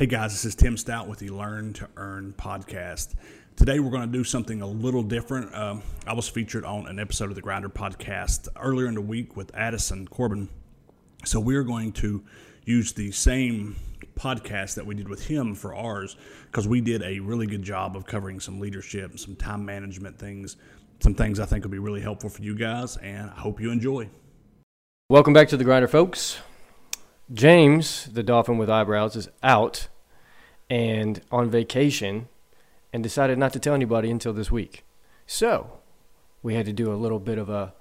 Hey guys, this is Tim Stout with the Learn to Earn podcast. Today we're going to do something a little different. Um, I was featured on an episode of the Grinder podcast earlier in the week with Addison Corbin. So we're going to use the same podcast that we did with him for ours because we did a really good job of covering some leadership, some time management things, some things I think will be really helpful for you guys, and I hope you enjoy. Welcome back to the Grinder, folks. James, the dolphin with eyebrows, is out and on vacation and decided not to tell anybody until this week. So we had to do a little bit of a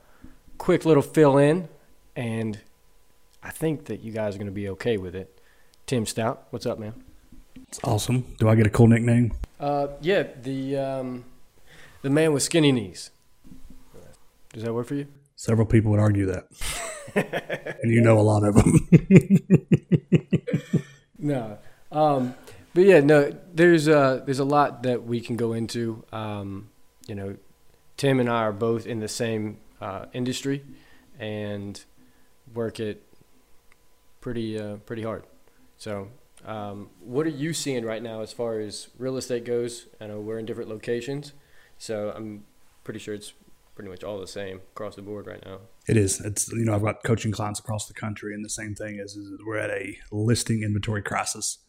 quick little fill in, and I think that you guys are going to be okay with it. Tim Stout, what's up, man? It's awesome. Do I get a cool nickname? Uh, yeah, the um, the man with skinny knees. Does that work for you? Several people would argue that. and you know a lot of them. no. Um, but yeah, no, there's uh, there's a lot that we can go into. Um, you know, Tim and I are both in the same uh, industry and work it pretty uh, pretty hard. So, um, what are you seeing right now as far as real estate goes? I know we're in different locations, so I'm pretty sure it's pretty much all the same across the board right now. It is. It's you know I've got coaching clients across the country, and the same thing is, is we're at a listing inventory crisis.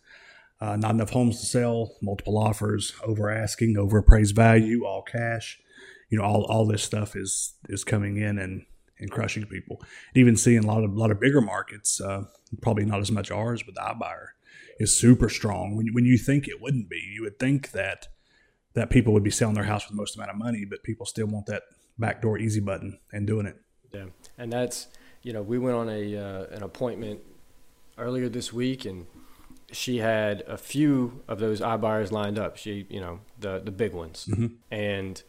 Uh, not enough homes to sell, multiple offers, over asking, over appraised value, all cash. You know, all, all this stuff is is coming in and, and crushing people. Even seeing a lot of a lot of bigger markets, uh, probably not as much ours, but the iBuyer is super strong. When when you think it wouldn't be, you would think that that people would be selling their house for the most amount of money, but people still want that backdoor easy button and doing it. Yeah, and that's you know we went on a uh, an appointment earlier this week, and she had a few of those iBuyers lined up. She you know the the big ones, mm-hmm. and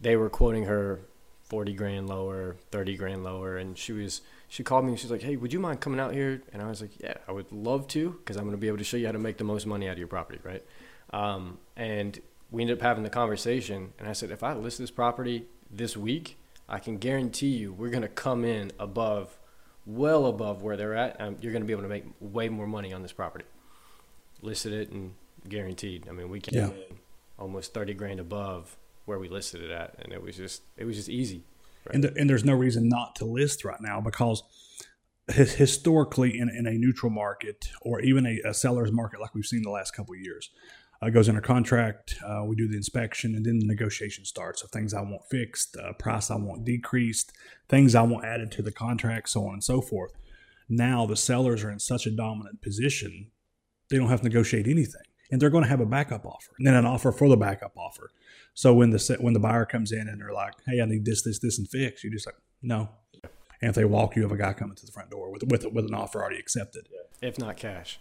they were quoting her forty grand lower, thirty grand lower, and she was she called me and she's like, "Hey, would you mind coming out here?" And I was like, "Yeah, I would love to because I'm going to be able to show you how to make the most money out of your property, right?" Um, and we ended up having the conversation, and I said, "If I list this property this week, I can guarantee you we're going to come in above, well above where they're at. Um, you're going to be able to make way more money on this property. Listed it and guaranteed. I mean, we came yeah. in almost 30 grand above where we listed it at, and it was just it was just easy. Right? And, the, and there's no reason not to list right now because historically in, in a neutral market or even a, a seller's market like we've seen the last couple of years, uh, goes under contract. Uh, we do the inspection, and then the negotiation starts. So things I want fixed, uh, price I want decreased, things I want added to the contract, so on and so forth. Now the sellers are in such a dominant position, they don't have to negotiate anything, and they're going to have a backup offer, and then an offer for the backup offer. So when the when the buyer comes in and they're like, "Hey, I need this, this, this, and fix," you're just like, "No." And if they walk, you have a guy coming to the front door with with with an offer already accepted, if not cash.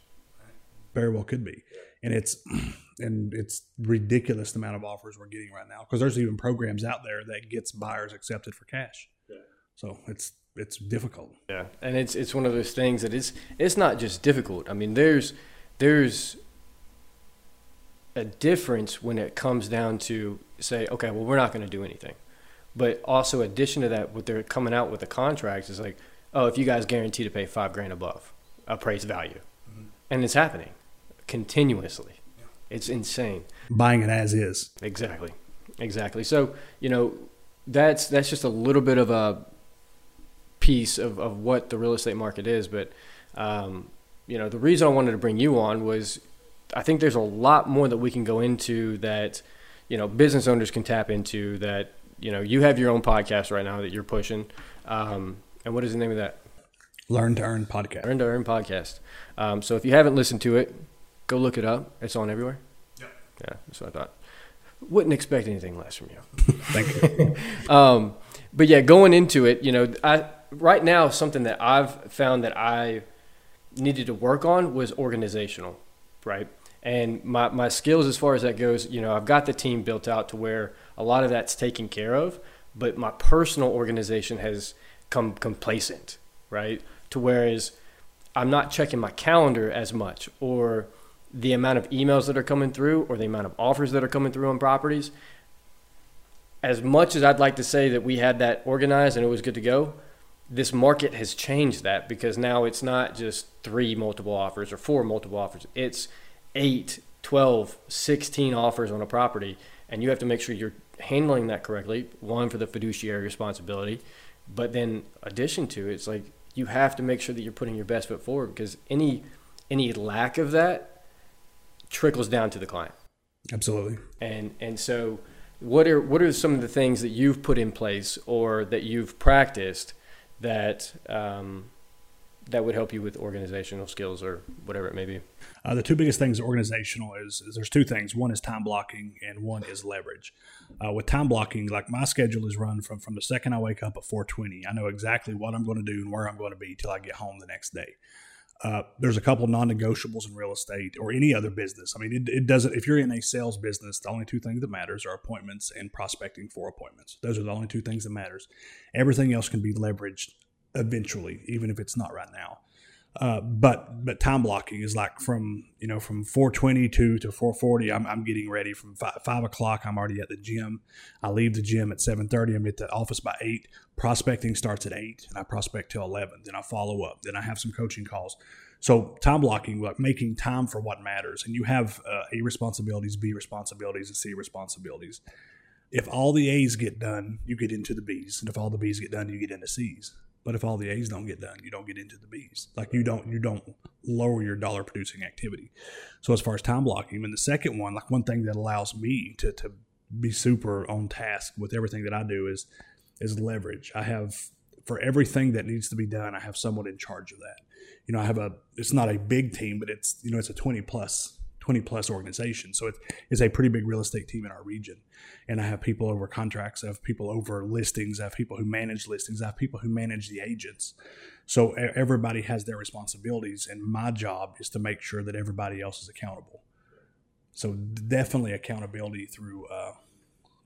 Very well could be, and it's and it's ridiculous the amount of offers we're getting right now because there's even programs out there that gets buyers accepted for cash. Yeah. So it's it's difficult. Yeah, and it's it's one of those things that it's it's not just difficult. I mean, there's there's a difference when it comes down to say, okay, well, we're not going to do anything, but also addition to that, what they're coming out with the contracts is like, oh, if you guys guarantee to pay five grand above appraised value, mm-hmm. and it's happening continuously. It's insane. Buying it as is. Exactly. Exactly. So, you know, that's that's just a little bit of a piece of, of what the real estate market is. But um, you know, the reason I wanted to bring you on was I think there's a lot more that we can go into that, you know, business owners can tap into that, you know, you have your own podcast right now that you're pushing. Um, and what is the name of that? Learn to Earn Podcast. Learn to Earn Podcast. Um, so if you haven't listened to it, Go look it up. It's on everywhere. Yep. Yeah, that's what I thought. Wouldn't expect anything less from you. Thank you. um, but yeah, going into it, you know, I right now something that I've found that I needed to work on was organizational, right? And my, my skills as far as that goes, you know, I've got the team built out to where a lot of that's taken care of, but my personal organization has come complacent, right? To whereas I'm not checking my calendar as much or the amount of emails that are coming through or the amount of offers that are coming through on properties, as much as I'd like to say that we had that organized and it was good to go, this market has changed that because now it's not just three multiple offers or four multiple offers. It's 8, 12, 16 offers on a property, and you have to make sure you're handling that correctly. One for the fiduciary responsibility, but then addition to it, it's like you have to make sure that you're putting your best foot forward because any any lack of that trickles down to the client. Absolutely. And and so what are what are some of the things that you've put in place or that you've practiced that um, that would help you with organizational skills or whatever it may be? Uh, the two biggest things organizational is, is, there's two things. One is time blocking, and one is leverage. Uh, with time blocking, like my schedule is run from from the second I wake up at 4:20. I know exactly what I'm going to do and where I'm going to be till I get home the next day. Uh, there's a couple non-negotiables in real estate or any other business. I mean, it, it, doesn't. If you're in a sales business, the only two things that matters are appointments and prospecting for appointments. Those are the only two things that matters. Everything else can be leveraged eventually, even if it's not right now. Uh, but but time blocking is like from you know from 422 to 440 I'm, I'm getting ready from five, 5 o'clock. I'm already at the gym. I leave the gym at 7.30 i'm at the office by 8 prospecting starts at 8 and i prospect till 11 then i follow up. Then i have some coaching calls. So time blocking like making time for what matters. And you have uh, a responsibilities b responsibilities and c responsibilities. If all the a's get done you get into the b's. And if all the b's get done you get into c's but if all the A's don't get done, you don't get into the B's. Like you don't you don't lower your dollar producing activity. So as far as time blocking, and the second one, like one thing that allows me to to be super on task with everything that I do is is leverage. I have for everything that needs to be done, I have someone in charge of that. You know, I have a it's not a big team, but it's you know it's a 20 plus 20 plus organization. So it is a pretty big real estate team in our region. And I have people over contracts, I have people over listings, I have people who manage listings, I have people who manage the agents. So everybody has their responsibilities. And my job is to make sure that everybody else is accountable. So definitely accountability through, uh,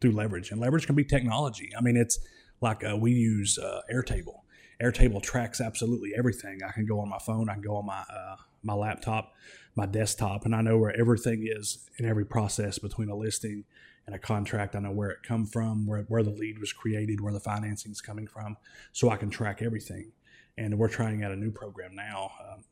through leverage. And leverage can be technology. I mean, it's like uh, we use uh, Airtable. Airtable tracks absolutely everything. I can go on my phone, I can go on my uh, my laptop, my desktop, and I know where everything is in every process between a listing and a contract. I know where it come from, where, where the lead was created, where the financing is coming from, so I can track everything. And we're trying out a new program now. Um,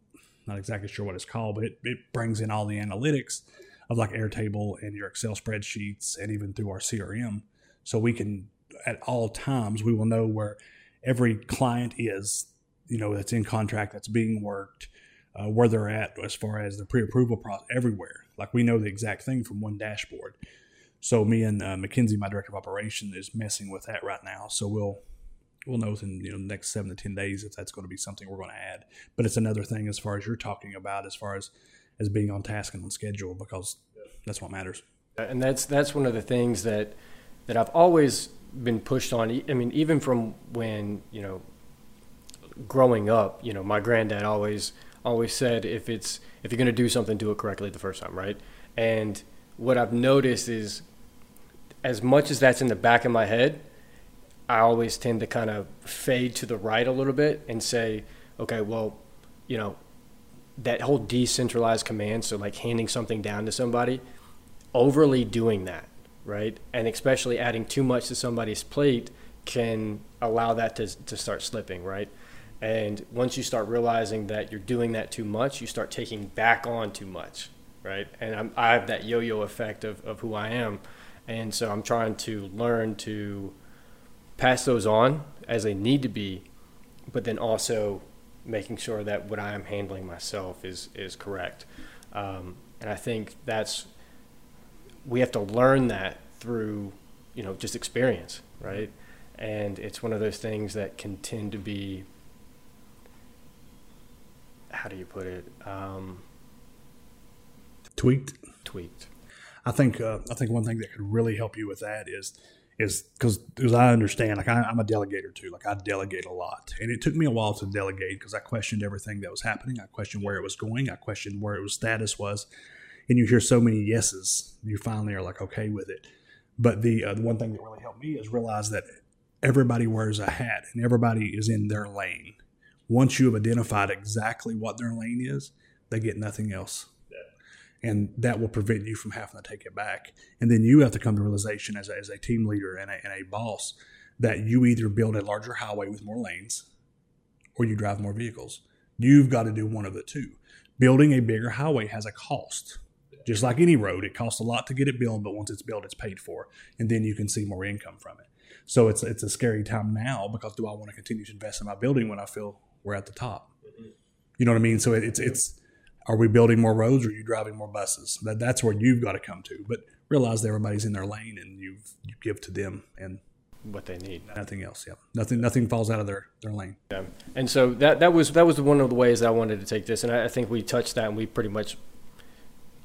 not exactly sure what it's called, but it, it brings in all the analytics of like Airtable and your Excel spreadsheets and even through our CRM. So we can, at all times, we will know where every client is, you know, that's in contract, that's being worked, uh, where they're at as far as the pre-approval process everywhere. Like we know the exact thing from one dashboard. So me and uh, Mackenzie, my director of operation, is messing with that right now. So we'll we'll know within you know the next seven to ten days if that's going to be something we're going to add. But it's another thing as far as you're talking about, as far as as being on task and on schedule, because that's what matters. And that's that's one of the things that that I've always been pushed on. I mean, even from when you know growing up, you know, my granddad always always said if it's if you're going to do something, do it correctly the first time, right? And what I've noticed is, as much as that's in the back of my head, I always tend to kind of fade to the right a little bit and say, okay, well, you know, that whole decentralized command, so like handing something down to somebody, overly doing that, right? And especially adding too much to somebody's plate can allow that to, to start slipping, right? And once you start realizing that you're doing that too much, you start taking back on too much, right? And I'm, i have that yo yo effect of, of who I am. And so I'm trying to learn to pass those on as they need to be, but then also making sure that what I am handling myself is, is correct. Um, and I think that's, we have to learn that through, you know, just experience, right? And it's one of those things that can tend to be how do you put it? Um, tweaked. Tweaked. I think uh, I think one thing that could really help you with that is is because as I understand, like I, am a delegator too. Like I delegate a lot, and it took me a while to delegate because I questioned everything that was happening. I questioned where it was going. I questioned where it was status was, and you hear so many yeses, you finally are like okay with it. But the uh, the one thing that really helped me is realize that everybody wears a hat and everybody is in their lane once you have identified exactly what their lane is, they get nothing else. And that will prevent you from having to take it back. And then you have to come to realization as a, as a team leader and a, and a boss that you either build a larger highway with more lanes or you drive more vehicles. You've got to do one of the two. Building a bigger highway has a cost. Just like any road, it costs a lot to get it built, but once it's built, it's paid for, and then you can see more income from it. So it's it's a scary time now because do I want to continue to invest in my building when I feel we're at the top? You know what I mean? So it, it's it's are we building more roads or are you driving more buses? That that's where you've got to come to. But realize that everybody's in their lane and you you give to them and what they need. nothing else. Yeah, nothing nothing falls out of their their lane. Yeah. And so that that was that was one of the ways that I wanted to take this, and I, I think we touched that, and we pretty much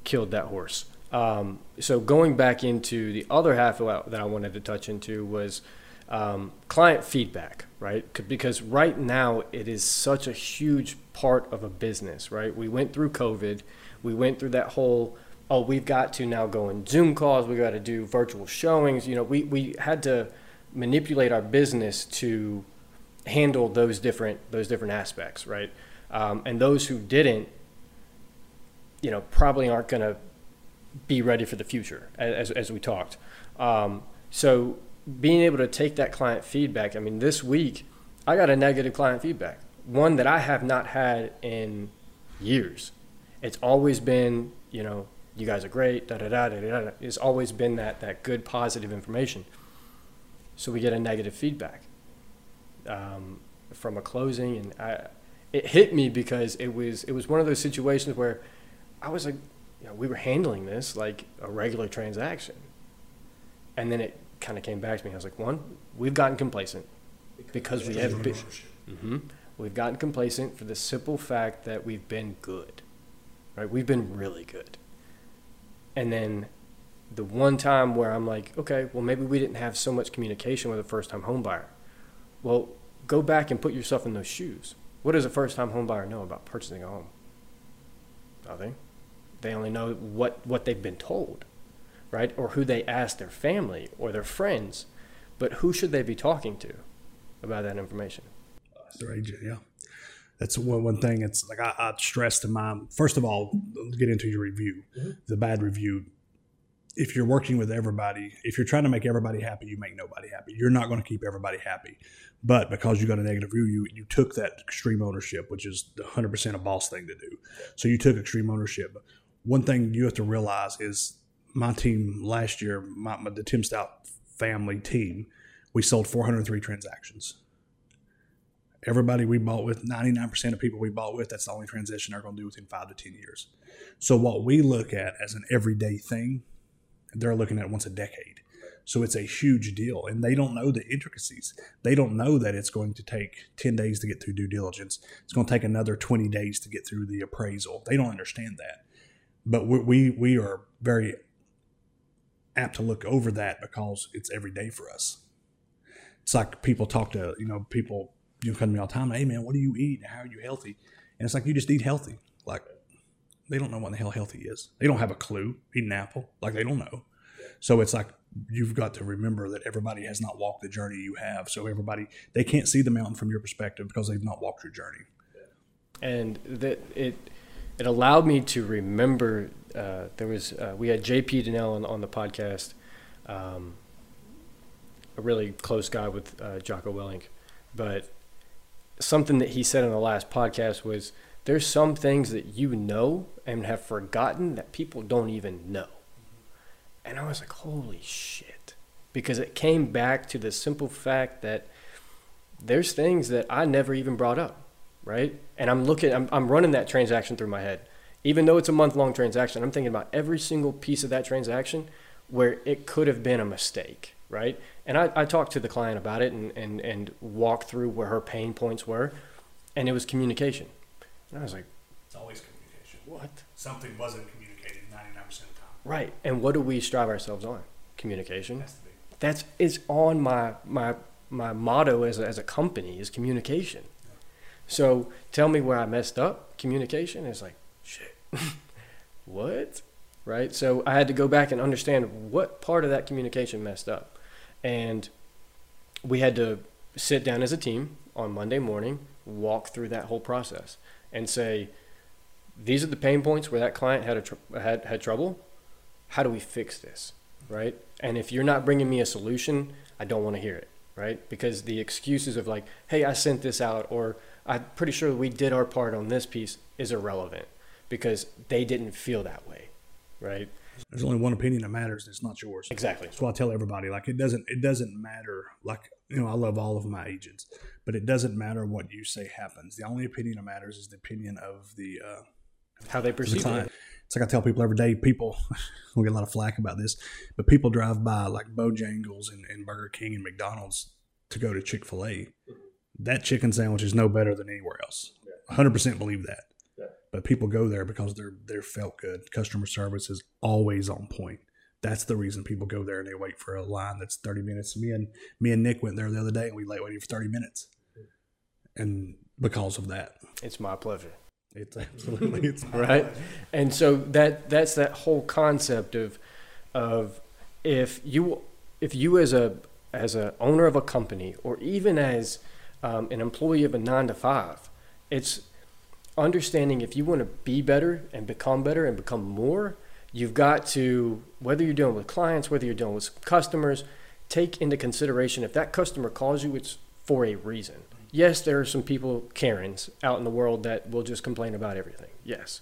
killed that horse. Um, so going back into the other half of that I wanted to touch into was um, client feedback, right? Because right now it is such a huge part of a business, right? We went through COVID, we went through that whole oh we've got to now go in Zoom calls, we got to do virtual showings. You know, we we had to manipulate our business to handle those different those different aspects, right? Um, and those who didn't, you know, probably aren't going to be ready for the future, as as we talked. Um, so being able to take that client feedback. I mean, this week I got a negative client feedback, one that I have not had in years. It's always been, you know, you guys are great, da da da da da. It's always been that that good positive information so we get a negative feedback um, from a closing, and I, it hit me because it was it was one of those situations where I was like, you know, we were handling this like a regular transaction, and then it kind of came back to me. I was like, one, we've gotten complacent because we have been, mm-hmm, we've gotten complacent for the simple fact that we've been good, right? We've been really good, and then the one time where I'm like, okay, well, maybe we didn't have so much communication with a first time homebuyer. Well, go back and put yourself in those shoes. What does a first time homebuyer know about purchasing a home? Nothing. They only know what, what they've been told, right? Or who they ask their family or their friends. But who should they be talking to about that information? Their agent, yeah. That's one, one thing. It's like I, I stress to my first of all, get into your review. Mm-hmm. The bad review if you're working with everybody, if you're trying to make everybody happy, you make nobody happy. You're not going to keep everybody happy. But because you got a negative review, you, you took that extreme ownership, which is 100% a boss thing to do. So you took extreme ownership. One thing you have to realize is my team last year, my, my, the Tim Stout family team, we sold 403 transactions. Everybody we bought with, 99% of people we bought with, that's the only transition they're going to do within five to 10 years. So what we look at as an everyday thing they're looking at once a decade. So it's a huge deal. And they don't know the intricacies. They don't know that it's going to take 10 days to get through due diligence. It's going to take another 20 days to get through the appraisal. They don't understand that. But we, we, we are very apt to look over that because it's every day for us. It's like people talk to, you know, people, you come to me all the time, hey man, what do you eat? How are you healthy? And it's like, you just eat healthy. Like, they don't know what the hell healthy is. They don't have a clue. Eat an apple, like they don't know. So it's like you've got to remember that everybody has not walked the journey you have. So everybody they can't see the mountain from your perspective because they've not walked your journey. And that it it allowed me to remember. Uh, there was uh, we had JP Dinnell on, on the podcast, um, a really close guy with uh, Jocko Willink, but something that he said in the last podcast was there's some things that you know and have forgotten that people don't even know. And I was like, holy shit. Because it came back to the simple fact that there's things that I never even brought up, right? And I'm looking, I'm, I'm running that transaction through my head. Even though it's a month long transaction, I'm thinking about every single piece of that transaction where it could have been a mistake, right? And I, I talked to the client about it and, and, and walked through where her pain points were, and it was communication and I was like, it's always communication. What? Something wasn't communicated 99% of the time. Right. And what do we strive ourselves on? Communication. That's it's on my my my motto as a, as a company is communication. So tell me where I messed up. Communication is like shit. what? Right? So I had to go back and understand what part of that communication messed up. And we had to sit down as a team on Monday morning, walk through that whole process and say, these are the pain points where that client had, tr- had, had trouble. How do we fix this? Right. And if you're not bringing me a solution, I don't want to hear it. Right. Because the excuses of like, hey, I sent this out, or I'm pretty sure we did our part on this piece is irrelevant because they didn't feel that way. right? There's only one opinion that matters, and it's not yours. Exactly. That's why I tell everybody. Like it doesn't it doesn't matter. Like you know, I love all of my agents, but it doesn't matter what you say happens. The only opinion that matters is the opinion of the uh, How they perceive client. it. It's like I tell people every day. People we get a lot of flack about this, but people drive by like Bojangles and, and Burger King and McDonald's to go to Chick Fil A. That chicken sandwich is no better than anywhere else. 100 percent believe that. Yeah. But people go there because they're they're felt good. Customer service is always on point. That's the reason people go there and they wait for a line that's 30 minutes. Me and me and Nick went there the other day and we late waiting for 30 minutes, and because of that, It's my pleasure. it's absolutely it's right and so that that's that whole concept of of if you if you as a as a owner of a company or even as um, an employee of a nine to five it's understanding if you want to be better and become better and become more you've got to whether you're dealing with clients whether you're dealing with customers take into consideration if that customer calls you it's for a reason. Yes there are some people karens out in the world that will just complain about everything. Yes.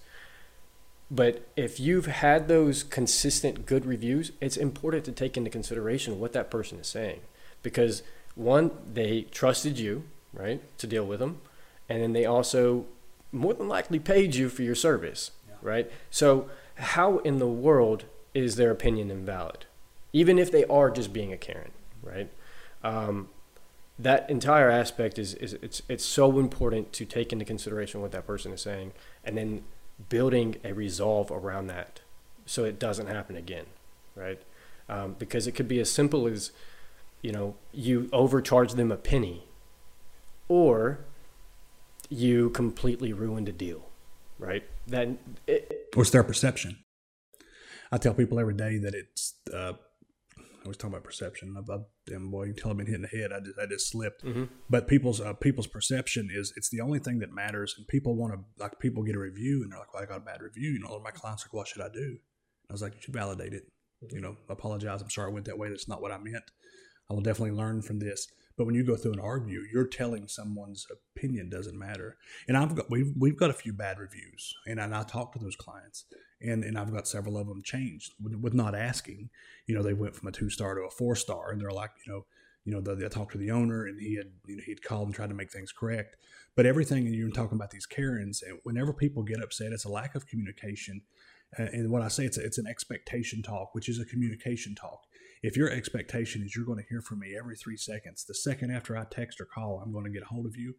But if you've had those consistent good reviews it's important to take into consideration what that person is saying. Because one they trusted you right to deal with them and then they also more than likely paid you for your service right? So how in the world is their opinion invalid? Even if they are just being a karen right? Um, that entire aspect is, is it's it's so important to take into consideration what that person is saying and then building a resolve around that so it doesn't happen again right? Um, because it could be as simple as you know you overcharge them a penny or you completely ruined a deal right that it, or it's their perception. I tell people every day that it's. Uh, I was talking about perception. I, damn boy, you tell me hitting the head. I just, I just slipped. Mhm. But people's uh, people's perception is it's the only thing that matters. And people want to like people get a review and they're like, "Well, I got a bad review." You know, a lot of my clients are like, "What should I do?" And I was like, "You should validate it. You know, apologize. I'm sorry I went that way. That's not what I meant. I will definitely learn from this." But when you go through and argue, you're telling someone's opinion doesn't matter. And I've got we've we've got a few bad reviews, and I, and I talk to those clients, and and I've got several of them changed with, with not asking. You know, they went from a two star to a four star, and they're like, you know, you know, they talked to the owner, and he had you know he'd called and tried to make things correct. But everything, and you're talking about these Karens, and whenever people get upset, it's a lack of communication. And when I say it's a, it's an expectation talk, which is a communication talk. If your expectation is you're going to hear from me every three seconds, the second after I text or call, I'm going to get a hold of you.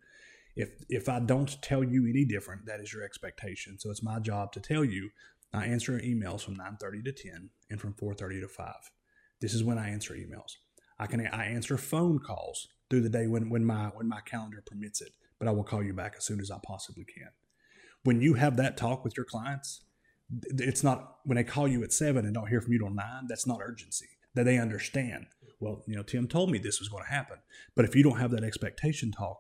If if I don't tell you any different, that is your expectation. So it's my job to tell you. I answer emails from 9:30 to 10 and from 4:30 to 5. This is when I answer emails. I can I answer phone calls through the day when when my when my calendar permits it, but I will call you back as soon as I possibly can. When you have that talk with your clients, it's not when they call you at seven and don't hear from you till nine. That's not urgency. That they understand. Well, you know, Tim told me this was going to happen, but if you don't have that expectation talk,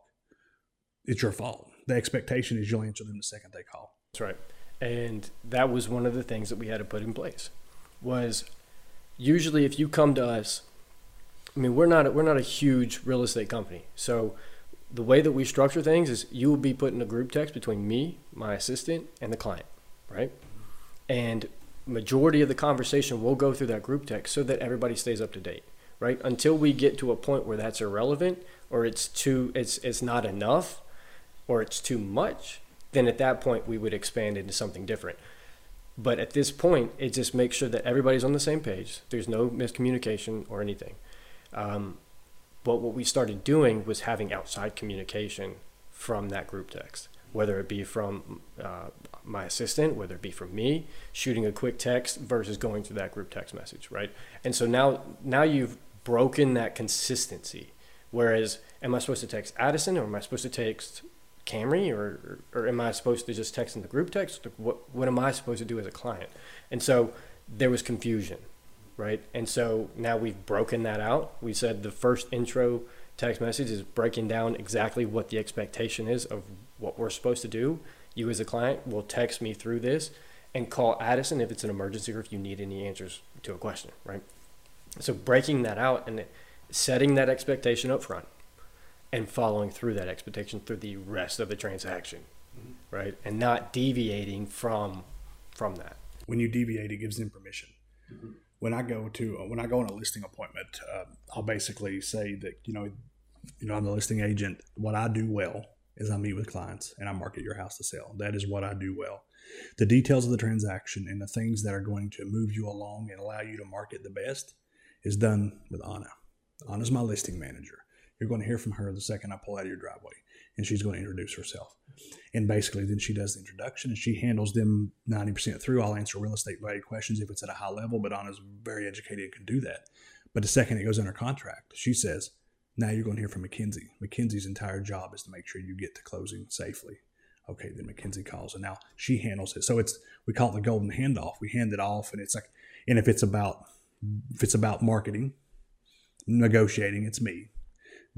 it's your fault. The expectation is you'll answer them the second they call. That's right. And that was one of the things that we had to put in place. Was usually if you come to us, I mean we're not we're not a huge real estate company. So the way that we structure things is you will be put in a group text between me, my assistant, and the client, right? And majority of the conversation will go through that group text so that everybody stays up to date, right? Until we get to a point where that's irrelevant or it's too it's it's not enough or it's too much, then at that point we would expand into something different. But at this point, it just makes sure that everybody's on the same page. There's no miscommunication or anything. Um, but what we started doing was having outside communication from that group text, whether it be from uh, my assistant, whether it be from me, shooting a quick text versus going through that group text message, right? And so now, now you've broken that consistency. Whereas, am I supposed to text Addison or am I supposed to text Camry or, or am I supposed to just text in the group text? What, what am I supposed to do as a client? And so there was confusion, right? And so now we've broken that out. We said the first intro text message is breaking down exactly what the expectation is of what we're supposed to do. You as a client will text me through this and call Addison if it's an emergency or if you need any answers to a question, right? So breaking that out and setting that expectation up front and following through that expectation through the rest of the transaction, right? And not deviating from from that. when you deviate, it gives them permission. Mm-hmm. When I go to when I go on a listing appointment, uh, I'll basically say that you know, you know, I'm the listing agent. What I do well is I meet with clients and I market your house to sell. That is what I do well. The details of the transaction and the things that are going to move you along and allow you to market the best is done with Anna. Anna's my listing manager. You're going to hear from her the second I pull out of your driveway, and she's going to introduce herself. And basically, then she does the introduction and she handles them 90% through. I'll answer real estate value questions if it's at a high level, but Anna's very educated and can do that. But the second it goes under contract, she says, now you're going to hear from Mackenzie. Mackenzie's entire job is to make sure you get to closing safely. Okay, then Mackenzie calls, and now she handles it. So it's we call it the golden handoff. We hand it off, and it's like, and if it's about if it's about marketing, negotiating, it's me.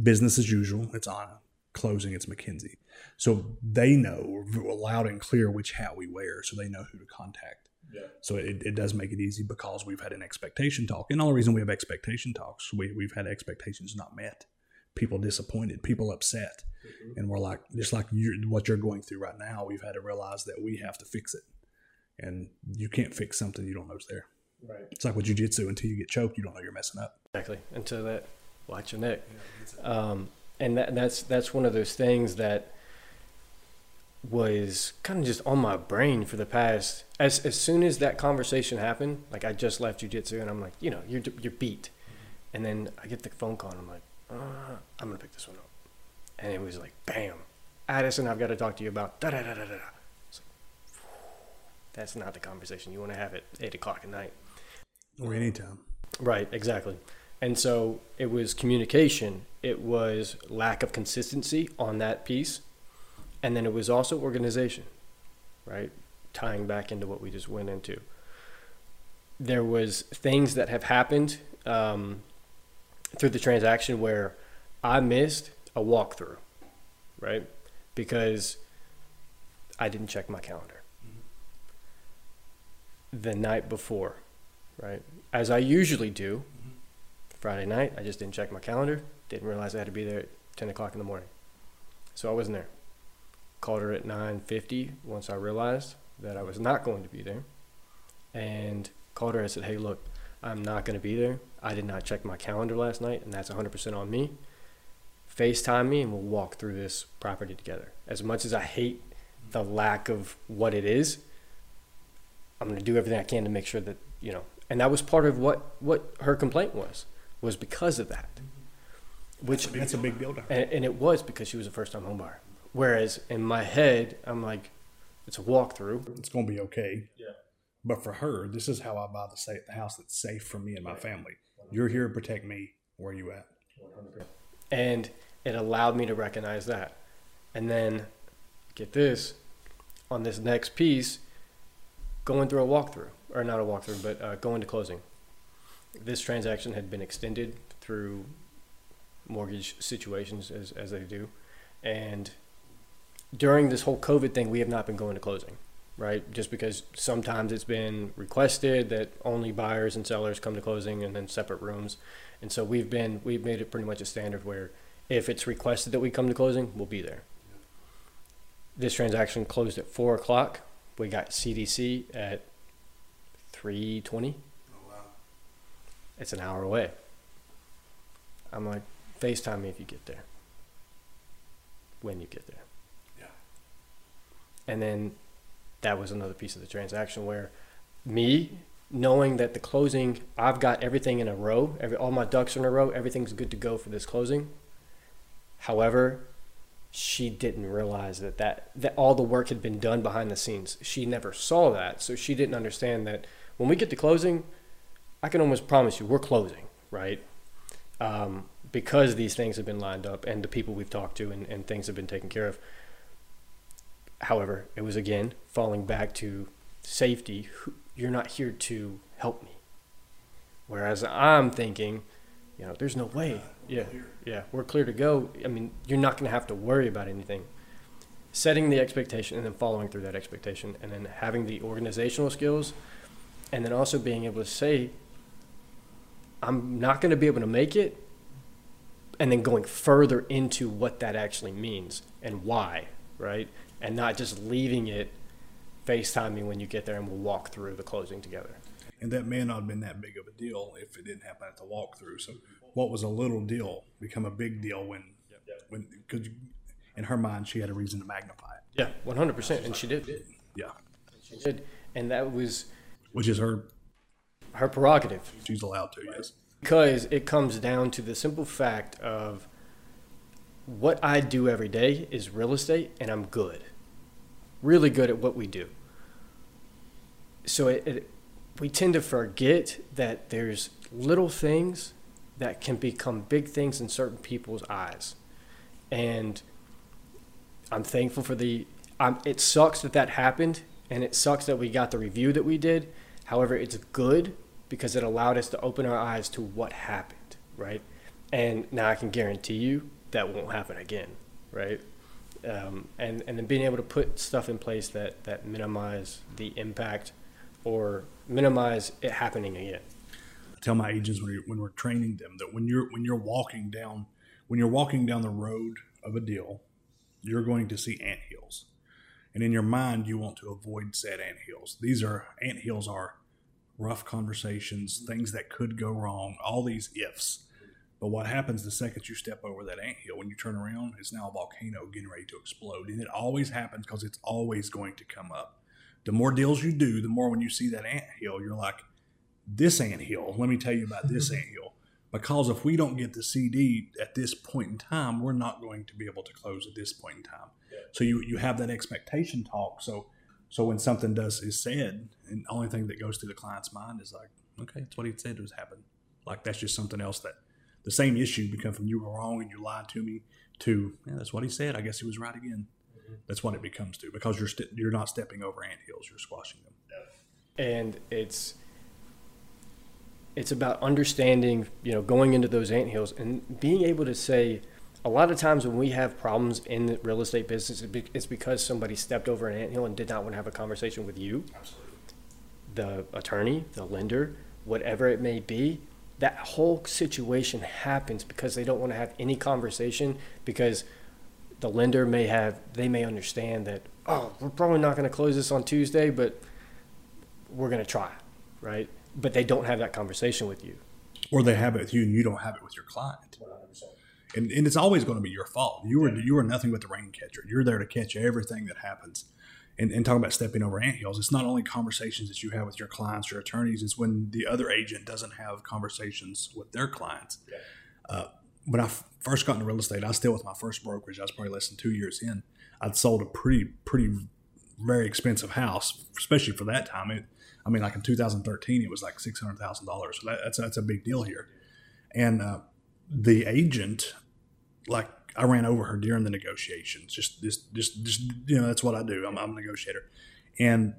Business as usual, it's Anna closing, it's Mackenzie. So they know loud and clear which hat we wear, so they know who to contact. Yeah. So it, it does make it easy because we've had an expectation talk. And the only reason we have expectation talks, we, we've had expectations not met, people disappointed, people upset. Mm-hmm. And we're like, just like you're, what you're going through right now, we've had to realize that we have to fix it. And you can't fix something you don't know know's there. Right. It's like with jujitsu. Until you get choked, you don't know you're messing up. Exactly. Until that, watch your neck. Yeah, um, and that, that's that's one of those things that was kind of just on my brain for the past as as soon as that conversation happened like i just left jiu-jitsu and i'm like you know you're you're beat. And then i get the phone call and i'm like uh, i'm gonna pick this one up. And it was like bam addison i've got to talk to you about da da da da da like, that's not the conversation. You want to have at eight o'clock at night. Or anytime. Right exactly. And so it was communication, it was lack of consistency on that piece, and then it was also organization, right? Tying back into what we just went into. There was things that have happened um, through the transaction where I missed a walkthrough, right? Because I didn't check my calendar mm-hmm. the night before, right? As I usually do, Friday night. I just didn't check my calendar. Didn't realize I had to be there at 10 o'clock in the morning. So I wasn't there. Called her at 9.50 once I realized that I was not going to be there. And called her and said, hey, look, I'm not going to be there. I did not check my calendar last night, and that's 100% on me. FaceTime me, and we'll walk through this property together. As much as I hate the lack of what it is, I'm going to do everything I can to make sure that, you know, and that was part of what, what her complaint was was because of that. Mm-hmm. Which that's a big deal to her. And, and it was because she was a first time homebuyer. Whereas in my head, I'm like, it's a walkthrough. It's going to be okay. Yeah. But for her, this is how I buy the, safe, the house that's safe for me and my family. You're here to protect me. Where are you at? 100%. And it allowed me to recognize that. And then, get this, on this next piece, going through a walkthrough, or not a walkthrough, but uh, going to closing this transaction had been extended through mortgage situations as, as they do. And during this whole COVID thing, we have not been going to closing, right? Just because sometimes it's been requested that only buyers and sellers come to closing and then separate rooms. And so we've been, we've made it pretty much a standard where if it's requested that we come to closing, we'll be there. This transaction closed at four o'clock. We got CDC at 320 it's an hour away. I'm like, FaceTime me if you get there. When you get there. And then that was another piece of the transaction where me knowing that the closing, I've got everything in a row, every, all my ducks in a row, everything's good to go for this closing. However, she didn't realize that, that that all the work had been done behind the scenes. She never saw that, so she didn't understand that when we get to closing, I can almost promise you we're closing, right? Um, because these things have been lined up and the people we've talked to and, and things have been taken care of. However, it was again falling back to safety. You're not here to help me. Whereas I'm thinking, you know, there's no way. Yeah, yeah, we're clear to go. I mean, you're not going to have to worry about anything. Setting the expectation and then following through that expectation, and then having the organizational skills, and then also being able to say I'm not going to be able to make it. And then going further into what that actually means and why, right? And not just leaving it FaceTime me when you get there and we'll walk through the closing together. And that may not have been that big of a deal if it didn't happen at the walkthrough. So, what was a little deal become a big deal when, when because in her mind she had a reason to magnify it. Yeah, one hundred percent, and she did. Yeah, She did, and that was which is her. her prerogative She's allowed to. Yes. because it comes down to the simple fact of what I do every day is real estate, and I'm good, really good at what we do. So it, it we tend to forget that there's little things that can become big things in certain people's eyes, and I'm thankful for the. Um, it sucks that that happened, and it sucks that we got the review that we did. However, it's good because it allowed us to open our eyes to what happened, right? And now I can guarantee you that won't happen again, right? Um, and and then being able to put stuff in place that that minimize the impact or minimize it happening again. I tell my agents when, when we're training them that when you're when you're walking down when you're walking down the road of a deal, you're going to see ant hills, and in your mind you want to avoid said ant hills. These are ant hills are rough conversations, things that could go wrong, all these ifs. But what happens the second you step over that ant hill? When you turn around, it's now a volcano getting ready to explode, and it always happens because it's always going to come up. The more deals you do, the more when you see that ant hill, you're like, this ant hill. Let me tell you about this ant hill. Because if we don't get the CD at this point in time, we're not going to be able to close at this point in time. So you you have that expectation talk. So so when something does is said, and the only thing that goes through the client's mind is like, okay, that's what he said was happened. Like that's just something else that the same issue become from you were wrong and you lied to me to yeah, that's what he said. I guess he was right again. Mm-hmm. That's what it becomes to because you're st- you're not stepping over ant hills, you're squashing them. and it's it's about understanding you know going into those ant hills and being able to say a lot of times when we have problems in the real estate business it's because somebody stepped over an ant hill and did not want to have a conversation with you Absolutely. the attorney the lender whatever it may be that whole situation happens because they don't want to have any conversation because the lender may have they may understand that oh we're probably not going to close this on tuesday but we're going to try right but they don't have that conversation with you Or they have it with you and you don't have it with your client. And, and it's always going to be your fault. You were you were nothing but the rain catcher. You're there to catch everything that happens. And, and talking about stepping over anthills, it's not only conversations that you have with your clients or attorneys. It's when the other agent doesn't have conversations with their clients. Uh, when I f- first got into real estate, I was still with my first brokerage. I was probably less than two years in. I'd sold a pretty pretty very expensive house, especially for that time. It, I mean, like in 2013, it was like six hundred thousand dollars. So that, that's that's a big deal here. And uh, the agent, like, I ran over her during the negotiations. Just, just, just, just you know, that's what I do. I'm, I'm a negotiator, and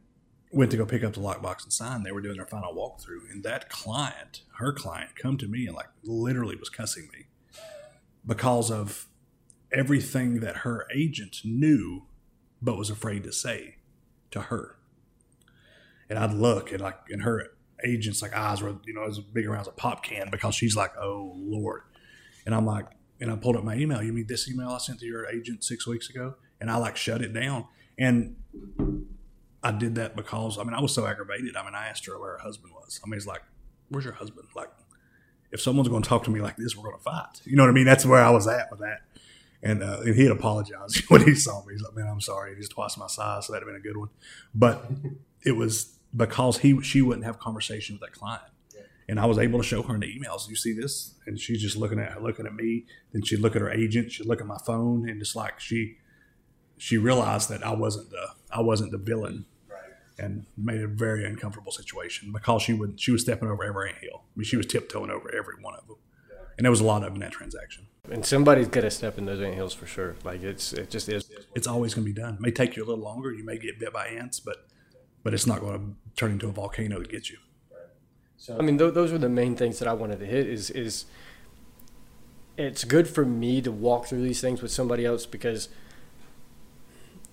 went to go pick up the lockbox and sign. They were doing their final walkthrough, and that client, her client, come to me and like literally was cussing me because of everything that her agent knew but was afraid to say to her. And I'd look and like, and her agent's like eyes were, you know, as big around as a pop can because she's like, oh Lord. And I'm like, and I pulled up my email. You mean this email I sent to your agent six weeks ago? And I like shut it down. And I did that because I mean I was so aggravated. I mean I asked her where her husband was. I mean it's like, where's your husband? Like, if someone's going to talk to me like this, we're going to fight. You know what I mean? That's where I was at with that. And, uh, and he had apologized when he saw me. He's like, "Man, I'm sorry. He's twice my size, so that'd have been a good one." But it was because he she wouldn't have conversation with that client, and I was able to show her in the emails. You see this, and she's just looking at looking at me. Then she'd look at her agent. She'd look at my phone, and just like she she realized that I wasn't the I wasn't the villain, right. and made a very uncomfortable situation because she would she was stepping over every hill. I mean, she was tiptoeing over every one of them, and there was a lot of them in that transaction. and somebody's got to step in those ant hills for sure like it's it just is It's always going to be done. It may take you a little longer. You may get bit by ants, but but it's not going to turn into a volcano to get you. I mean, th- those were the main things that I wanted to hit. Is is it's good for me to walk through these things with somebody else because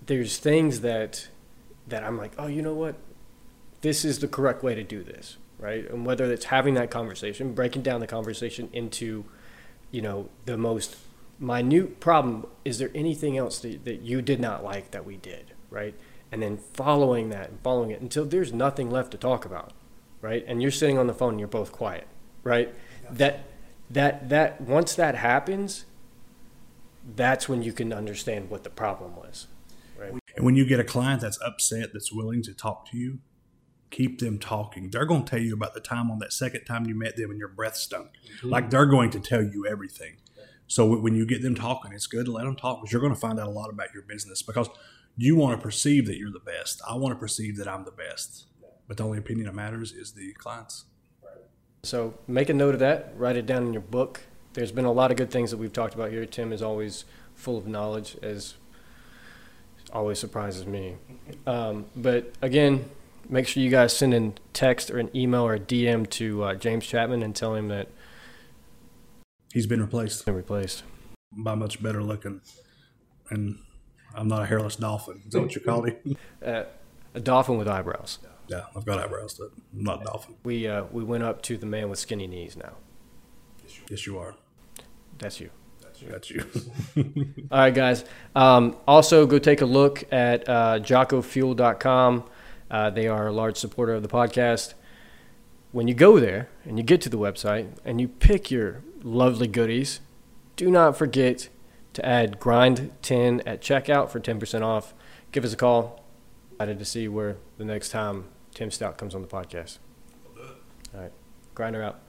there's things that that I'm like, oh, you know what, this is the correct way to do this, right? And whether it's having that conversation, breaking down the conversation into, you know, the most minute problem. Is there anything else that, that you did not like that we did, right? and then following that and following it until there's nothing left to talk about, right? And you're sitting on the phone and you're both quiet, right? That that that once that happens, that's when you can understand what the problem was. Right? And when you get a client that's upset, that's willing to talk to you, keep them talking. They're going to tell you about the time on that second time you met them and your breath stunk. Mm-hmm. Like they're going to tell you everything. So when you get them talking, it's good to let them talk because you're going to find out a lot about your business because you want to perceive that you're the best. I want to perceive that I'm the best. But the only opinion that matters is the client's. So make a note of that. Write it down in your book. There's been a lot of good things that we've talked about here. Tim is always full of knowledge, as always surprises me. Um, but again, make sure you guys send in text or an email or a DM to uh, James Chapman and tell him that he's been replaced. Been replaced by much better looking, and I'm not a hairless dolphin. Is that what you called him? Uh, a dolphin with eyebrows. Yeah, I've got eyebrows, but I'm not a dolphin. We uh, we went up to the man with skinny knees now. Yes, you are. That's you. That's you. All right, guys. Um, also, go take a look at uh, jockofuel.com. Uh, they are a large supporter of the podcast. When you go there and you get to the website and you pick your lovely goodies, do not forget to add grind10 at checkout for 10% off. Give us a call. Excited to see where the next time Tim Stout comes on the podcast. All right. Grinder out.